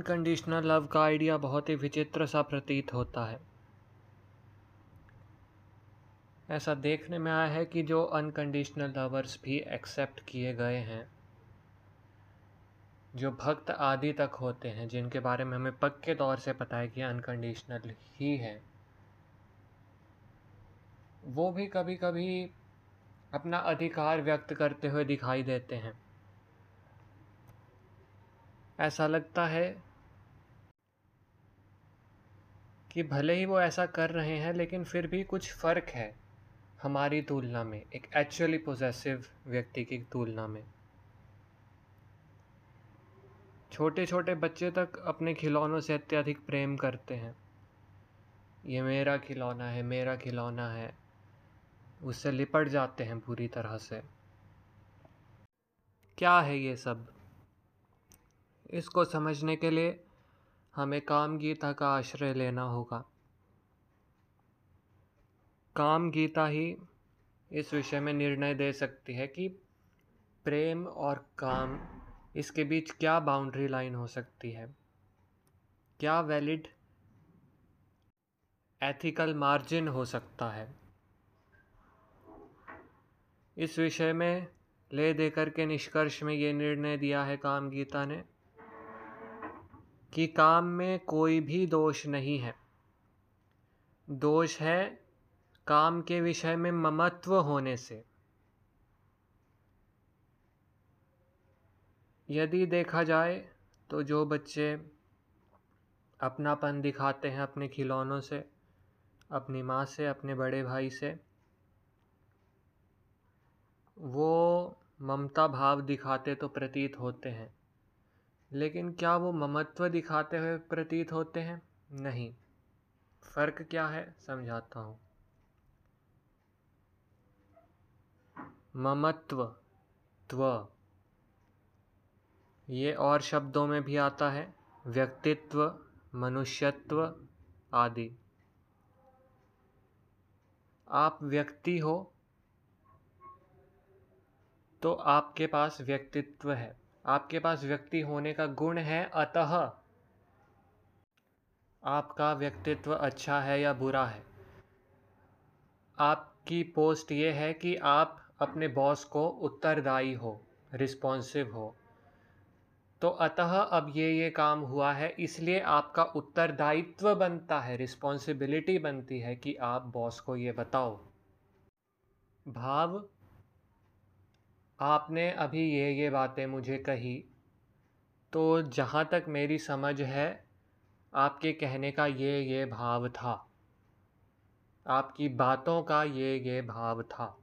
Unconditional love का idea बहुत ही विचित्र सा प्रतीत होता है। ऐसा देखने में आया है कि जो अनकंडीशनल लवर्स भी एक्सेप्ट किए गए हैं, जो भक्त आदि तक होते हैं, जिनके बारे में हमें पक्के तौर से पता है कि अनकंडीशनल ही है, वो भी कभी कभी अपना अधिकार व्यक्त करते हुए दिखाई देते हैं। ऐसा लगता है कि भले ही वो ऐसा कर रहे हैं, लेकिन फिर भी कुछ फ़र्क है हमारी तुलना में, एक एक्चुअली पोजेसिव व्यक्ति की तुलना में। छोटे छोटे बच्चे तक अपने खिलौनों से अत्यधिक प्रेम करते हैं। ये मेरा खिलौना है, मेरा खिलौना है। उससे लिपट जाते हैं पूरी तरह से। क्या है ये सब? इसको समझने के लिए हमें काम गीता का आश्रय लेना होगा। काम गीता ही इस विषय में निर्णय दे सकती है कि प्रेम और काम इसके बीच क्या बाउंड्री लाइन हो सकती है। क्या वैलिड एथिकल मार्जिन हो सकता है। इस विषय में ले देकर के निष्कर्ष में ये निर्णय दिया है काम गीता ने। कि काम में कोई भी दोष नहीं है। दोष है काम के विषय में ममत्व होने से। यदि देखा जाए तो जो बच्चे अपनापन दिखाते हैं अपने खिलौनों से, अपनी माँ से, अपने बड़े भाई से, वो ममता भाव दिखाते तो प्रतीत होते हैं। लेकिन क्या वो ममत्व दिखाते हुए प्रतीत होते हैं? नहीं। फ़र्क क्या है? समझाता हूँ। ममत्व, त्व। ये और शब्दों में भी आता है। व्यक्तित्व, मनुष्यत्व आदि। आप व्यक्ति हो तो आपके पास व्यक्तित्व है। आपके पास व्यक्ति होने का गुण है, अतः आपका व्यक्तित्व अच्छा है या बुरा है। आपकी पोस्ट ये है कि आप अपने बॉस को उत्तरदायी हो, रिस्पॉन्सिव हो। तो अतः अब ये ये काम हुआ है, इसलिए आपका उत्तरदायित्व बनता है, रिस्पॉन्सिबिलिटी बनती है कि आप बॉस को ये बताओ। भाव आपने अभी ये ये बातें मुझे कही। तो जहाँ तक मेरी समझ है, आपके कहने का ये ये भाव था। आपकी बातों का ये ये भाव था।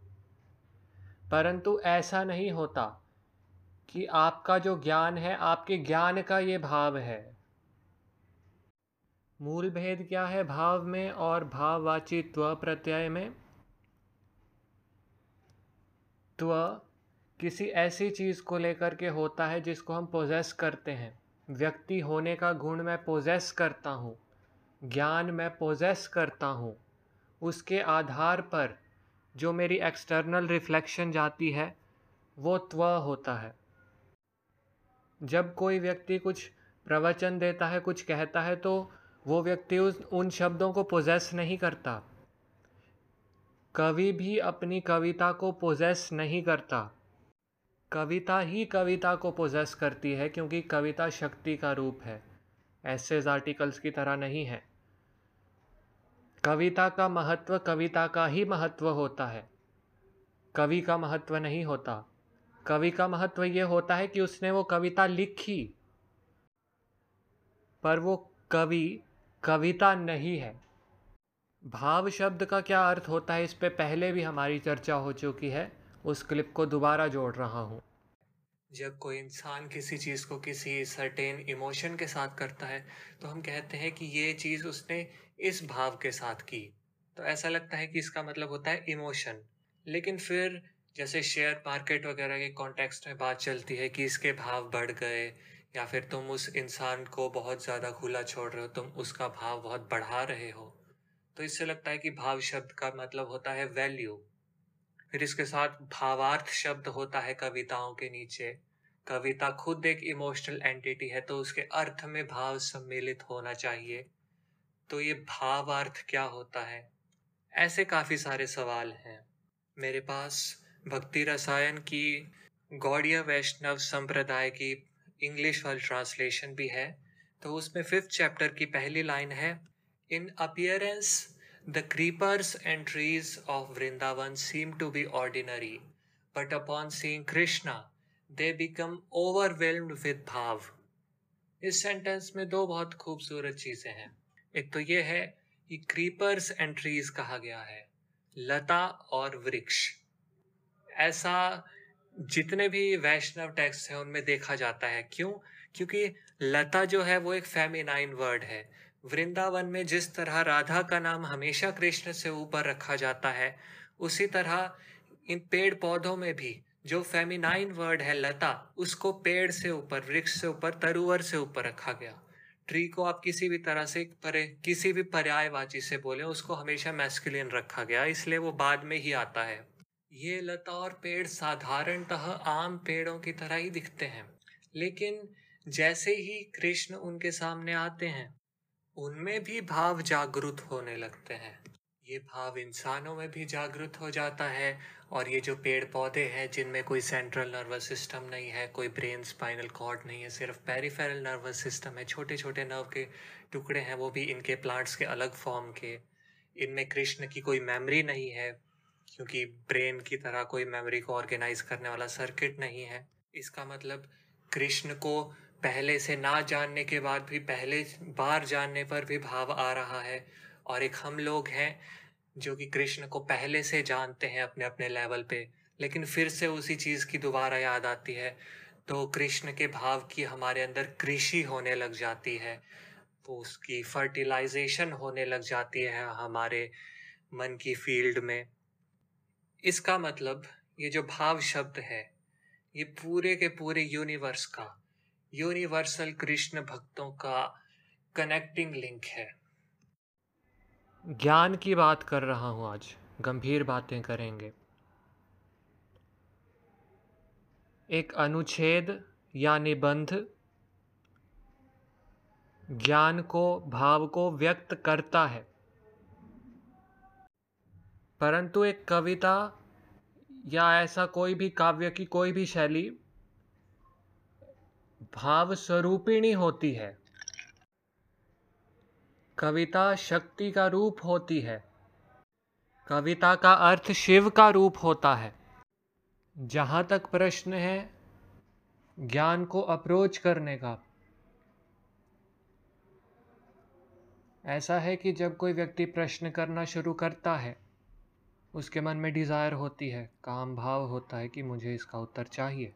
परंतु ऐसा नहीं होता कि आपका जो ज्ञान है, आपके ज्ञान का ये भाव है। मूल भेद क्या है भाव में और भाववाची त्व प्रत्यय में? त्व किसी ऐसी चीज़ को लेकर के होता है जिसको हम पोजेस करते हैं। व्यक्ति होने का गुण मैं पोजेस करता हूँ, ज्ञान मैं पोजेस करता हूँ। उसके आधार पर जो मेरी एक्सटर्नल रिफ्लेक्शन जाती है, वो त्व होता है। जब कोई व्यक्ति कुछ प्रवचन देता है, कुछ कहता है तो वो व्यक्ति उस, उन शब्दों को पोजेस नहीं करता। कवि भी अपनी कविता को पोजेस नहीं करता। कविता ही कविता को पोजेस करती है क्योंकि कविता शक्ति का रूप है। ऐसे आर्टिकल्स की तरह नहीं है। कविता का महत्व कविता का ही महत्व होता है। कवि का महत्व नहीं होता। कवि का महत्व ये होता है कि उसने वो कविता लिखी। पर वो कवि कविता नहीं है। भाव शब्द का क्या अर्थ होता है इस पे पहले भी हमारी चर्चा हो चुकी है। उस क्लिप को दोबारा जोड़ रहा हूँ। जब कोई इंसान किसी चीज़ को किसी सर्टेन इमोशन के साथ करता है तो हम कहते हैं कि ये चीज़ उसने इस भाव के साथ की। तो ऐसा लगता है कि इसका मतलब होता है इमोशन लेकिन फिर जैसे शेयर मार्केट वगैरह के कॉन्टेक्स्ट में बात चलती है कि इसके भाव बढ़ गए, या फिर तुम उस इंसान को बहुत ज़्यादा खुला छोड़ रहे हो, तुम उसका भाव बहुत बढ़ा रहे हो तो इससे लगता है कि भाव शब्द का मतलब होता है वैल्यू फिर इसके साथ भावार्थ शब्द होता है कविताओं के नीचे। कविता खुद एक इमोशनल एंटिटी है तो उसके अर्थ में भाव सम्मिलित होना चाहिए। तो ये भावार्थ क्या होता है? ऐसे काफ़ी सारे सवाल हैं। मेरे पास भक्ति रसायन की, गौड़िया वैष्णव संप्रदाय की इंग्लिश वाली ट्रांसलेशन भी है। तो उसमें फिफ्थ चैप्टर की पहली लाइन है in appearance the creepers and trees of Vrindavan seem to be ordinary but upon seeing Krishna they become overwhelmed with bhav this sentence में दो बहुत खूबसूरत चीज़ें हैं। एक तो ये है कि क्रीपर्स एंड ट्रीज कहा गया है, लता और वृक्ष। ऐसा जितने भी वैष्णव टेक्स्ट हैं, उनमें देखा जाता है। क्यों? क्योंकि लता जो है, वो एक फेमिनाइन वर्ड है। वृंदावन में जिस तरह राधा का नाम हमेशा कृष्ण से ऊपर रखा जाता है, उसी तरह इन पेड़ पौधों में भी जो फेमिनाइन वर्ड है, लता, उसको पेड़ से ऊपर, वृक्ष से ऊपर, तरुवर से ऊपर रखा गया। ट्री को आप किसी भी तरह से परे, किसी भी पर्यायवाची से बोले, उसको हमेशा मैस्कुलिन रखा गया, इसलिए वो बाद में ही आता है। ये लता और पेड़ साधारणतः आम पेड़ों की तरह ही दिखते हैं, लेकिन जैसे ही कृष्ण उनके सामने आते हैं उनमें भी भाव जागृत होने लगते हैं। ये भाव इंसानों में भी जागृत हो जाता है और ये जो पेड़ पौधे हैं, जिनमें कोई सेंट्रल नर्वस सिस्टम नहीं है, कोई ब्रेन स्पाइनल कॉर्ड नहीं है, सिर्फ़ पेरिफेरल नर्वस सिस्टम है छोटे छोटे नर्व के टुकड़े हैं, वो भी इनके प्लांट्स के अलग फॉर्म के। इनमें कृष्ण की कोई मेमोरी नहीं है, क्योंकि ब्रेन की तरह कोई मेमोरी को ऑर्गेनाइज करने वाला सर्किट नहीं है। इसका मतलब कृष्ण को पहले से ना जानने के बाद भी, पहले बार जानने पर भी भाव आ रहा है। और एक हम लोग हैं जो कि कृष्ण को पहले से जानते हैं अपने अपने लेवल पे, लेकिन फिर से उसी चीज़ की दोबारा याद आती है। तो कृष्ण के भाव की हमारे अंदर कृषि होने लग जाती है। तो उसकी फर्टिलाइजेशन होने लग जाती है हमारे मन की फ़ील्ड में। इसका मतलब ये जो भाव शब्द है, ये पूरे के पूरे यूनिवर्स का यूनिवर्सल कृष्ण भक्तों का कनेक्टिंग लिंक है। ज्ञान की बात कर रहा हूँ आज, गंभीर बातें करेंगे। एक अनुच्छेद या निबंध, ज्ञान को, भाव को व्यक्त करता है। परंतु एक कविता या ऐसा कोई भी काव्य की कोई भी शैली भाव स्वरूपिणी होती है। कविता शक्ति का रूप होती है। कविता का अर्थ शिव का रूप होता है। जहाँ तक प्रश्न है, ज्ञान को अप्रोच करने का। ऐसा है कि जब कोई व्यक्ति प्रश्न करना शुरू करता है, उसके मन में डिज़ायर होती है, काम भाव होता है कि मुझे इसका उत्तर चाहिए।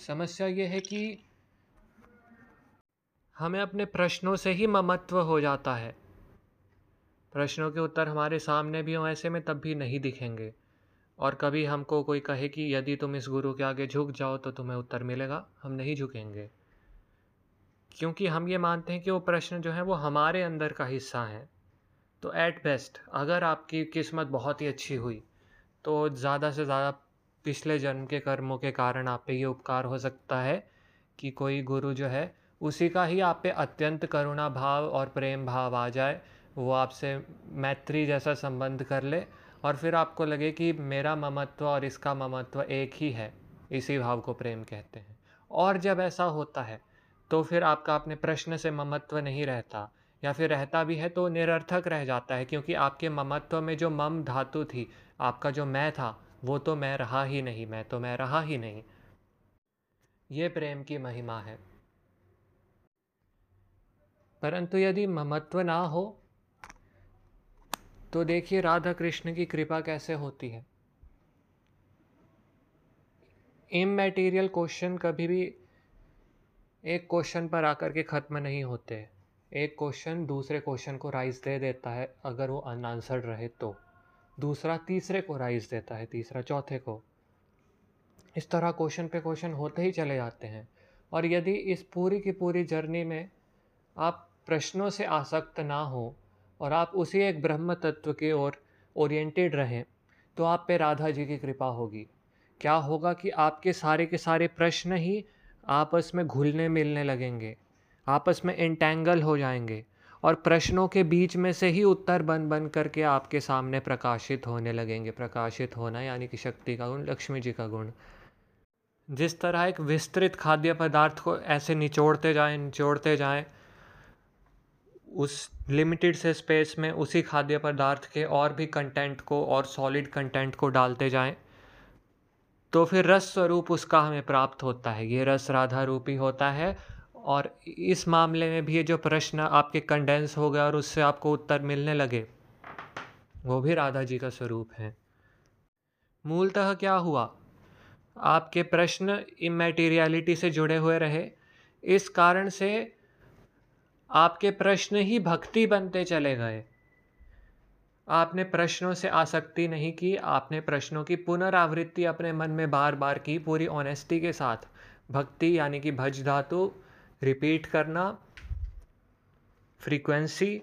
समस्या ये है कि हमें अपने प्रश्नों से ही ममत्व हो जाता है। प्रश्नों के उत्तर हमारे सामने भी हों, ऐसे में तब भी नहीं दिखेंगे। और कभी हमको कोई कहे कि यदि तुम इस गुरु के आगे झुक जाओ तो तुम्हें उत्तर मिलेगा। हम नहीं झुकेंगे। क्योंकि हम ये मानते हैं कि वो प्रश्न जो है, वो हमारे अंदर का हिस्सा है। तो ऐट बेस्ट अगर आपकी किस्मत बहुत ही अच्छी हुई तो ज़्यादा से ज़्यादा पिछले जन्म के कर्मों के कारण आप पे ये उपकार हो सकता है कि कोई गुरु जो है, उसी का ही आप पे अत्यंत करुणा भाव और प्रेम भाव आ जाए, वो आपसे मैत्री जैसा संबंध कर ले और फिर आपको लगे कि मेरा ममत्व और इसका ममत्व एक ही है। इसी भाव को प्रेम कहते हैं। और जब ऐसा होता है तो फिर आपका अपने प्रश्न से ममत्व नहीं रहता या फिर रहता भी है तो निरर्थक रह जाता है क्योंकि आपके ममत्व में जो मम धातु थी, आपका जो मैं था वो तो मैं रहा ही नहीं, मैं तो मैं रहा ही नहीं। ये प्रेम की महिमा है। परंतु यदि ममत्व ना हो तो देखिए राधा कृष्ण की कृपा कैसे होती है। इम इमेटीरियल क्वेश्चन कभी भी एक क्वेश्चन पर आकर के ख़त्म नहीं होते। एक क्वेश्चन दूसरे क्वेश्चन को राइज दे देता है, अगर वो अनआंसर्ड रहे तो। दूसरा तीसरे को राइज देता है, तीसरा चौथे को। इस तरह क्वेश्चन पे क्वेश्चन होते ही चले जाते हैं। और यदि इस पूरी की पूरी जर्नी में आप प्रश्नों से आसक्त ना हो और आप उसी एक ब्रह्म तत्व की ओर ओरिएंटेड रहें तो आप पे राधा जी की कृपा होगी। क्या होगा कि आपके सारे के सारे प्रश्न ही आपस में घुलने मिलने लगेंगे, आपस में इंटेंगल हो जाएँगे। और प्रश्नों के बीच में से ही उत्तर बन बन करके आपके सामने प्रकाशित होने लगेंगे। प्रकाशित होना यानी कि शक्ति का गुण, लक्ष्मी जी का गुण। जिस तरह एक विस्तृत खाद्य पदार्थ को ऐसे निचोड़ते जाएँ निचोड़ते जाएँ, उस लिमिटेड से स्पेस में उसी खाद्य पदार्थ के और भी कंटेंट को और सॉलिड कंटेंट को डालते जाएँ तो फिर रस स्वरूप उसका हमें प्राप्त होता है। ये रस राधा रूपी होता है और इस मामले में भी ये जो प्रश्न आपके कंडेंस हो गया और उससे आपको उत्तर मिलने लगे, वो भी राधा जी का स्वरूप है। मूलतः क्या हुआ? आपके प्रश्न इमेटीरियलिटी से जुड़े हुए रहे। इस कारण से आपके प्रश्न ही भक्ति बनते चले गए। आपने प्रश्नों से आसक्ति नहीं की, आपने प्रश्नों की पुनरावृत्ति अपने मन में बार बार की पूरी ऑनेस्टी के साथ। भक्ति यानी कि भज धातु रिपीट करना फ्रीक्वेंसी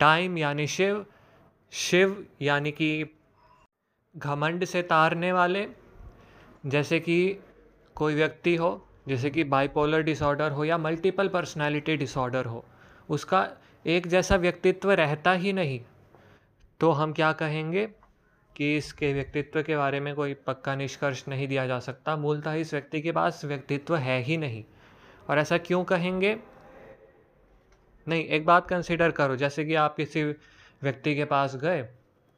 टाइम यानी शिव शिव यानी कि घमंड से तारने वाले, जैसे कि कोई व्यक्ति हो, जैसे कि बाइपोलर डिसऑर्डर हो या मल्टीपल पर्सनालिटी डिसऑर्डर हो, उसका एक जैसा व्यक्तित्व रहता ही नहीं। तो हम क्या कहेंगे कि इसके व्यक्तित्व के बारे में कोई पक्का निष्कर्ष नहीं दिया जा सकता। मूलतः इस व्यक्ति के पास व्यक्तित्व है ही नहीं। और ऐसा क्यों कहेंगे? नहीं एक बात कंसिडर करो जैसे कि आप किसी व्यक्ति के पास गए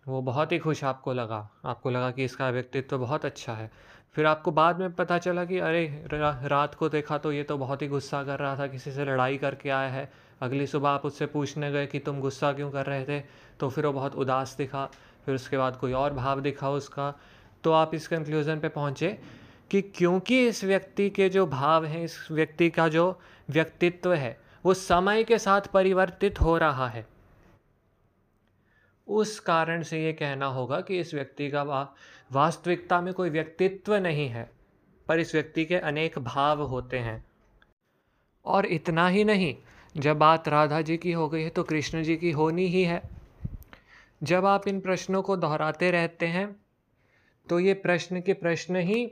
वो बहुत ही खुश आपको लगा। आपको लगा कि इसका व्यक्तित्व तो बहुत अच्छा है। फिर आपको बाद में पता चला कि अरे रा, रात को देखा तो ये तो बहुत ही गुस्सा कर रहा था किसी से लड़ाई करके आया है। अगली सुबह आप उससे पूछने गए कि तुम गुस्सा क्यों कर रहे थे? तो फिर वो बहुत उदास दिखा। फिर उसके बाद कोई और भाव दिखा उसका। तो आप इस कंक्लूज़न पे पहुँचे। कि क्योंकि इस व्यक्ति के जो भाव हैं इस व्यक्ति का जो व्यक्तित्व है वो समय के साथ परिवर्तित हो रहा है। उस कारण से ये कहना होगा कि इस व्यक्ति का वा, वास्तविकता में कोई व्यक्तित्व नहीं है पर इस व्यक्ति के अनेक भाव होते हैं। और इतना ही नहीं जब बात राधा जी की हो गई है तो कृष्ण जी की होनी ही है। जब आप इन प्रश्नों को दोहराते रहते हैं तो ये प्रश्न के प्रश्न ही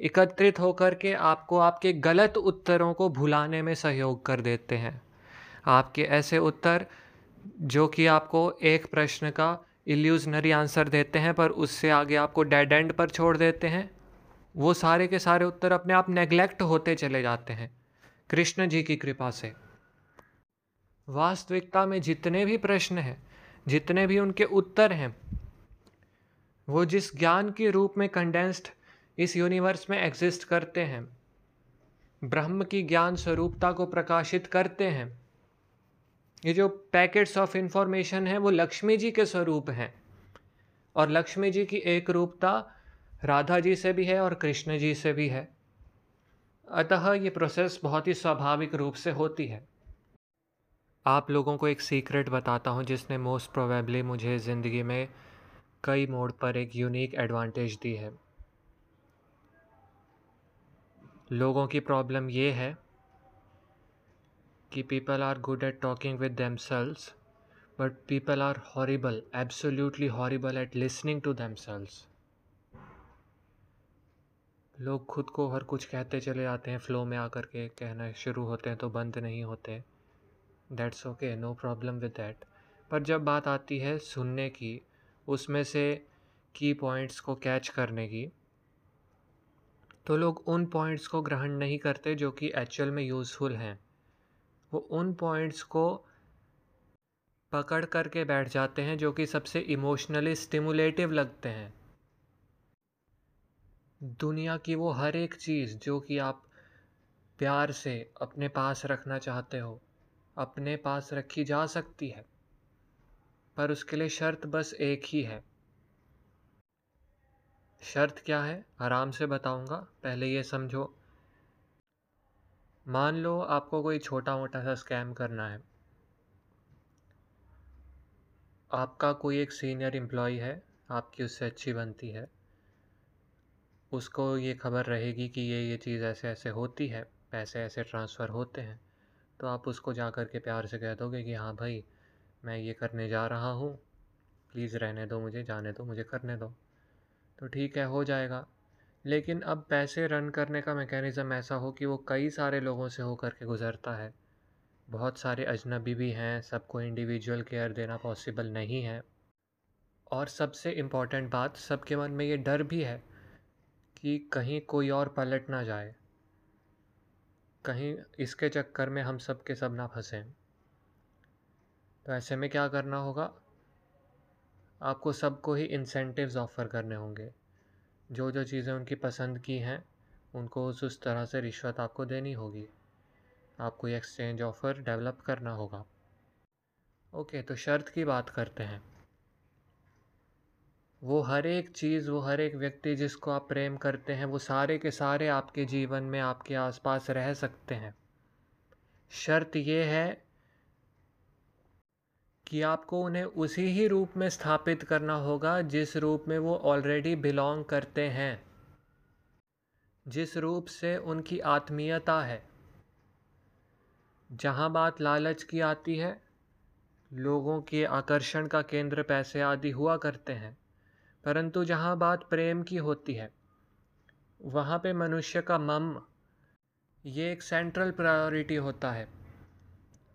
एकत्रित होकर के आपको आपके गलत उत्तरों को भुलाने में सहयोग कर देते हैं। आपके ऐसे उत्तर, जो कि आपको एक प्रश्न का इल्यूजनरी आंसर देते हैं, पर उससे आगे आपको डेड एंड पर छोड़ देते हैं, वो सारे के सारे उत्तर अपने आप नेग्लेक्ट होते चले जाते हैं। कृष्ण जी की कृपा से। वास्तविकता में जितने भी प्रश्न हैं, जितने भी उनके उत्तर हैं, वो जिस ज्ञान के रूप में कंडेंस्ड इस यूनिवर्स में एग्जिस्ट करते हैं। ब्रह्म की ज्ञान स्वरूपता को प्रकाशित करते हैं। ये जो पैकेट्स ऑफ़ इंफॉर्मेशन है, वो लक्ष्मी जी के स्वरूप हैं। और लक्ष्मी जी की एक रूपता राधा जी से भी है और कृष्ण जी से भी है। अतः ये प्रोसेस बहुत ही स्वाभाविक रूप से होती है। आप लोगों को एक सीक्रेट बताता हूँ, जिसने मोस्ट प्रोबेबली मुझे ज़िंदगी में कई मोड पर एक यूनिक एडवांटेज दी है। लोगों की प्रॉब्लम ये है कि people are good at talking with themselves but people are horrible absolutely horrible at listening to themselves लोग खुद को हर कुछ कहते चले जाते हैं फ्लो में आकर के कहना शुरू होते हैं तो बंद नहीं होते। That's okay no problem with that पर जब बात आती है सुनने की, उसमें से की पॉइंट्स को कैच करने की तो लोग उन पॉइंट्स को ग्रहण नहीं करते जो कि एक्चुअल में यूज़फुल हैं। वो उन पॉइंट्स को पकड़ करके बैठ जाते हैं जो कि सबसे इमोशनली स्टिमुलेटिव लगते हैं। दुनिया की वो हर एक चीज़ जो कि आप प्यार से अपने पास रखना चाहते हो, अपने पास रखी जा सकती है, पर उसके लिए शर्त बस एक ही है। शर्त क्या है? आराम से बताऊँगा। पहले ये समझो। मान लो आपको कोई छोटा मोटा सा स्कैम करना है। आपका कोई एक सीनियर एम्प्लॉय है, आपकी उससे अच्छी बनती है। उसको ये खबर रहेगी कि ये ये चीज़ ऐसे ऐसे होती है, पैसे ऐसे ट्रांसफ़र होते हैं। तो आप उसको जा कर के प्यार से कह दोगे कि हाँ भाई, मैं ये करने जा रहा हूँ। प्लीज़ रहने दो मुझे, जाने दो मुझे, करने दो। तो ठीक है, हो जाएगा। लेकिन अब पैसे रन करने का मैकेनिज़्म ऐसा हो कि वो कई सारे लोगों से होकर के गुज़रता है। बहुत सारे अजनबी भी हैं, सबको इंडिविजुअल केयर देना पॉसिबल नहीं है। और सबसे इंपॉर्टेंट बात, सबके मन में ये डर भी है कि कहीं कोई और पलट ना जाए। कहीं इसके चक्कर में हम सब के सब ना फंसें। तो ऐसे में क्या करना होगा? आपको सबको ही इंसेंटिव्स ऑफ़र करने होंगे। जो जो चीज़ें उनकी पसंद की हैं, उनको उस उस तरह से रिश्वत आपको देनी होगी। आपको ये एक्सचेंज ऑफ़र डेवलप करना होगा। ओके तो शर्त की बात करते हैं। वो हर एक चीज़, वो हर एक व्यक्ति जिसको आप प्रेम करते हैं, वो सारे के सारे आपके जीवन में आपके आसपास रह सकते हैं। शर्त ये है कि आपको उन्हें उसी ही रूप में स्थापित करना होगा जिस रूप में वो ऑलरेडी बिलोंग करते हैं। जिस रूप से उनकी आत्मीयता है। जहाँ बात लालच की आती है, लोगों के आकर्षण का केंद्र पैसे आदि हुआ करते हैं, परंतु जहाँ बात प्रेम की होती है, वहाँ पे मनुष्य का मम, ये एक सेंट्रल प्रायोरिटी होता है।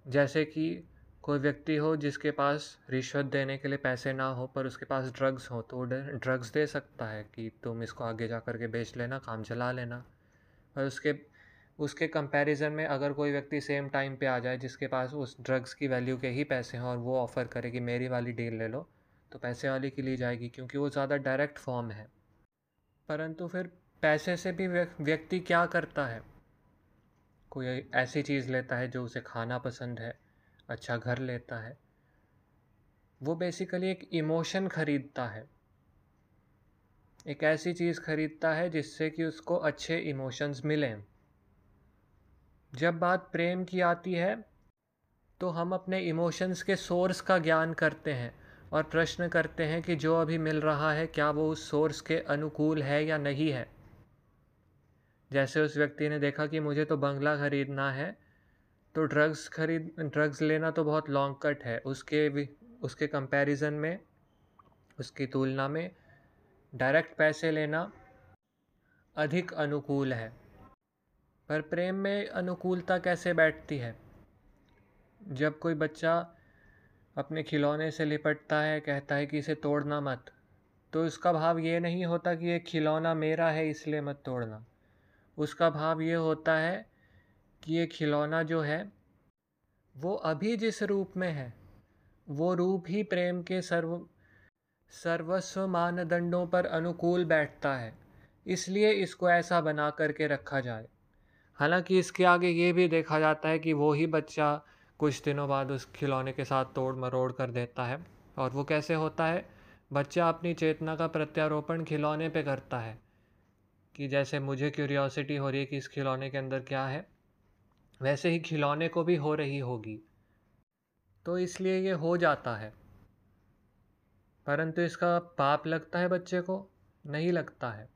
जैसे कि कोई व्यक्ति हो जिसके पास रिश्वत देने के लिए पैसे ना हो, पर उसके पास ड्रग्स हो तो वो ड्रग्स दे सकता है कि तुम इसको आगे जा कर के बेच लेना, काम चला लेना। और उसके उसके कंपैरिजन में अगर कोई व्यक्ति सेम टाइम पे आ जाए जिसके पास उस ड्रग्स की वैल्यू के ही पैसे हों और वो ऑफ़र करे कि मेरी वाली डील ले लो तो पैसे वाली की ली जाएगी, क्योंकि वो ज़्यादा डायरेक्ट फॉर्म है। परंतु फिर पैसे से भी व्यक्ति क्या करता है? कोई ऐसी चीज़ लेता है जो उसे खाना पसंद है अच्छा घर लेता है। वो बेसिकली एक इमोशन ख़रीदता है। एक ऐसी चीज़ ख़रीदता है जिससे कि उसको अच्छे इमोशंस मिलें। जब बात प्रेम की आती है तो हम अपने इमोशंस के सोर्स का ज्ञान करते हैं और प्रश्न करते हैं कि जो अभी मिल रहा है, क्या वो उस सोर्स के अनुकूल है या नहीं है? जैसे उस व्यक्ति ने देखा कि मुझे तो बंगला ख़रीदना है तो ड्रग्स खरीद ड्रग्स लेना तो बहुत लॉन्ग कट है। उसके उसके कंपैरिजन में, उसकी तुलना में डायरेक्ट पैसे लेना अधिक अनुकूल है। पर प्रेम में अनुकूलता कैसे बैठती है? जब कोई बच्चा अपने खिलौने से लिपटता है, कहता है कि इसे तोड़ना मत तो उसका भाव ये नहीं होता कि ये खिलौना मेरा है, इसलिए मत तोड़ना। उसका भाव ये होता है कि ये खिलौना जो है, वो अभी जिस रूप में है, वो रूप ही प्रेम के सर्व, सर्वस्व मानदंडों पर अनुकूल बैठता है, इसलिए इसको ऐसा बना करके रखा जाए। हालाँकि इसके आगे ये भी देखा जाता है कि वो ही बच्चा कुछ दिनों बाद उस खिलौने के साथ तोड़ मरोड़ कर देता है, और वो कैसे होता है? बच्चा अपनी चेतना का प्रत्यारोपण खिलौने पे करता है, कि जैसे मुझे क्यूरियोसिटी हो रही है कि इस खिलौने के अंदर क्या है वैसे ही खिलौने को भी हो रही होगी। तो इसलिए ये हो जाता है। परंतु इसका पाप लगता है बच्चे को? नहीं लगता है।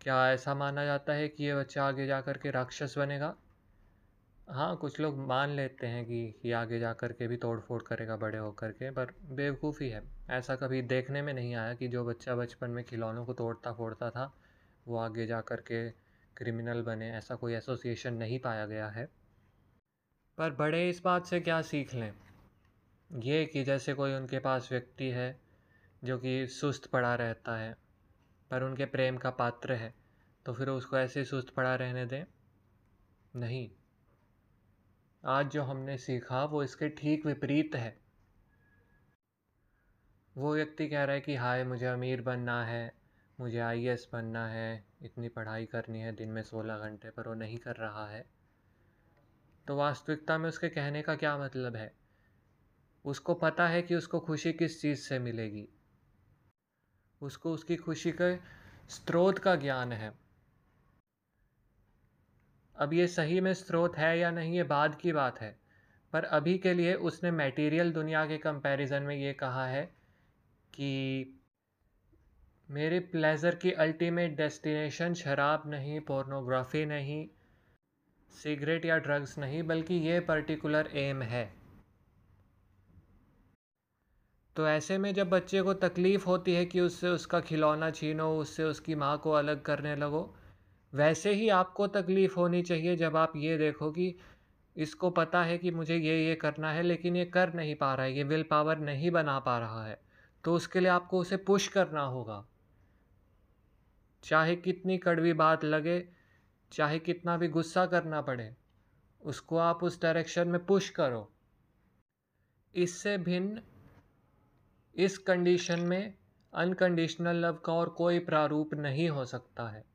क्या ऐसा माना जाता है कि ये बच्चा आगे जा कर के राक्षस बनेगा? हाँ कुछ लोग मान लेते हैं कि ये आगे जा कर के भी तोड़ फोड़ करेगा बड़े होकर के, पर बेवकूफ़ी है। ऐसा कभी देखने में नहीं आया कि जो बच्चा बचपन में खिलौनों को तोड़ता फोड़ता था, वो आगे जा कर के क्रिमिनल बने, ऐसा कोई एसोसिएशन नहीं पाया गया है। पर बड़े इस बात से क्या सीख लें? ये कि जैसे कोई उनके पास व्यक्ति है, जो कि सुस्त पड़ा रहता है, पर उनके प्रेम का पात्र है तो फिर उसको ऐसे सुस्त पड़ा रहने दें? नहीं। आज जो हमने सीखा, वो इसके ठीक विपरीत है। वो व्यक्ति कह रहा है कि, हाय, मुझे अमीर बनना है, मुझे आईएएस बनना है, इतनी पढ़ाई करनी है, दिन में सोलह घंटे, पर वो नहीं कर रहा है। तो वास्तविकता में उसके कहने का क्या मतलब है? उसको पता है कि उसको खुशी किस चीज़ से मिलेगी। उसको उसकी खुशी के स्रोत का ज्ञान है। अब ये सही में स्रोत है या नहीं ये बाद की बात है। पर अभी के लिए उसने मटेरियल दुनिया के कंपैरिजन में ये कहा है कि मेरे प्लेजर की अल्टीमेट डेस्टिनेशन शराब नहीं पोर्नोग्राफी नहीं सिगरेट या ड्रग्स नहीं, बल्कि ये पर्टिकुलर एम है। तो ऐसे में जब बच्चे को तकलीफ़ होती है कि उससे उसका खिलौना छीनो, उससे उसकी माँ को अलग करने लगो, वैसे ही आपको तकलीफ़ होनी चाहिए जब आप ये देखो कि इसको पता है कि मुझे ये ये करना है, लेकिन ये कर नहीं पा रहा है, ये विल पावर नहीं बना पा रहा है। तो उसके लिए आपको उसे पुश करना होगा। चाहे कितनी कड़वी बात लगे चाहे कितना भी गुस्सा करना पड़े, उसको आप उस डायरेक्शन में पुश करो। इससे भिन्न इस कंडीशन में अनकंडीशनल लव का और कोई प्रारूप नहीं हो सकता है।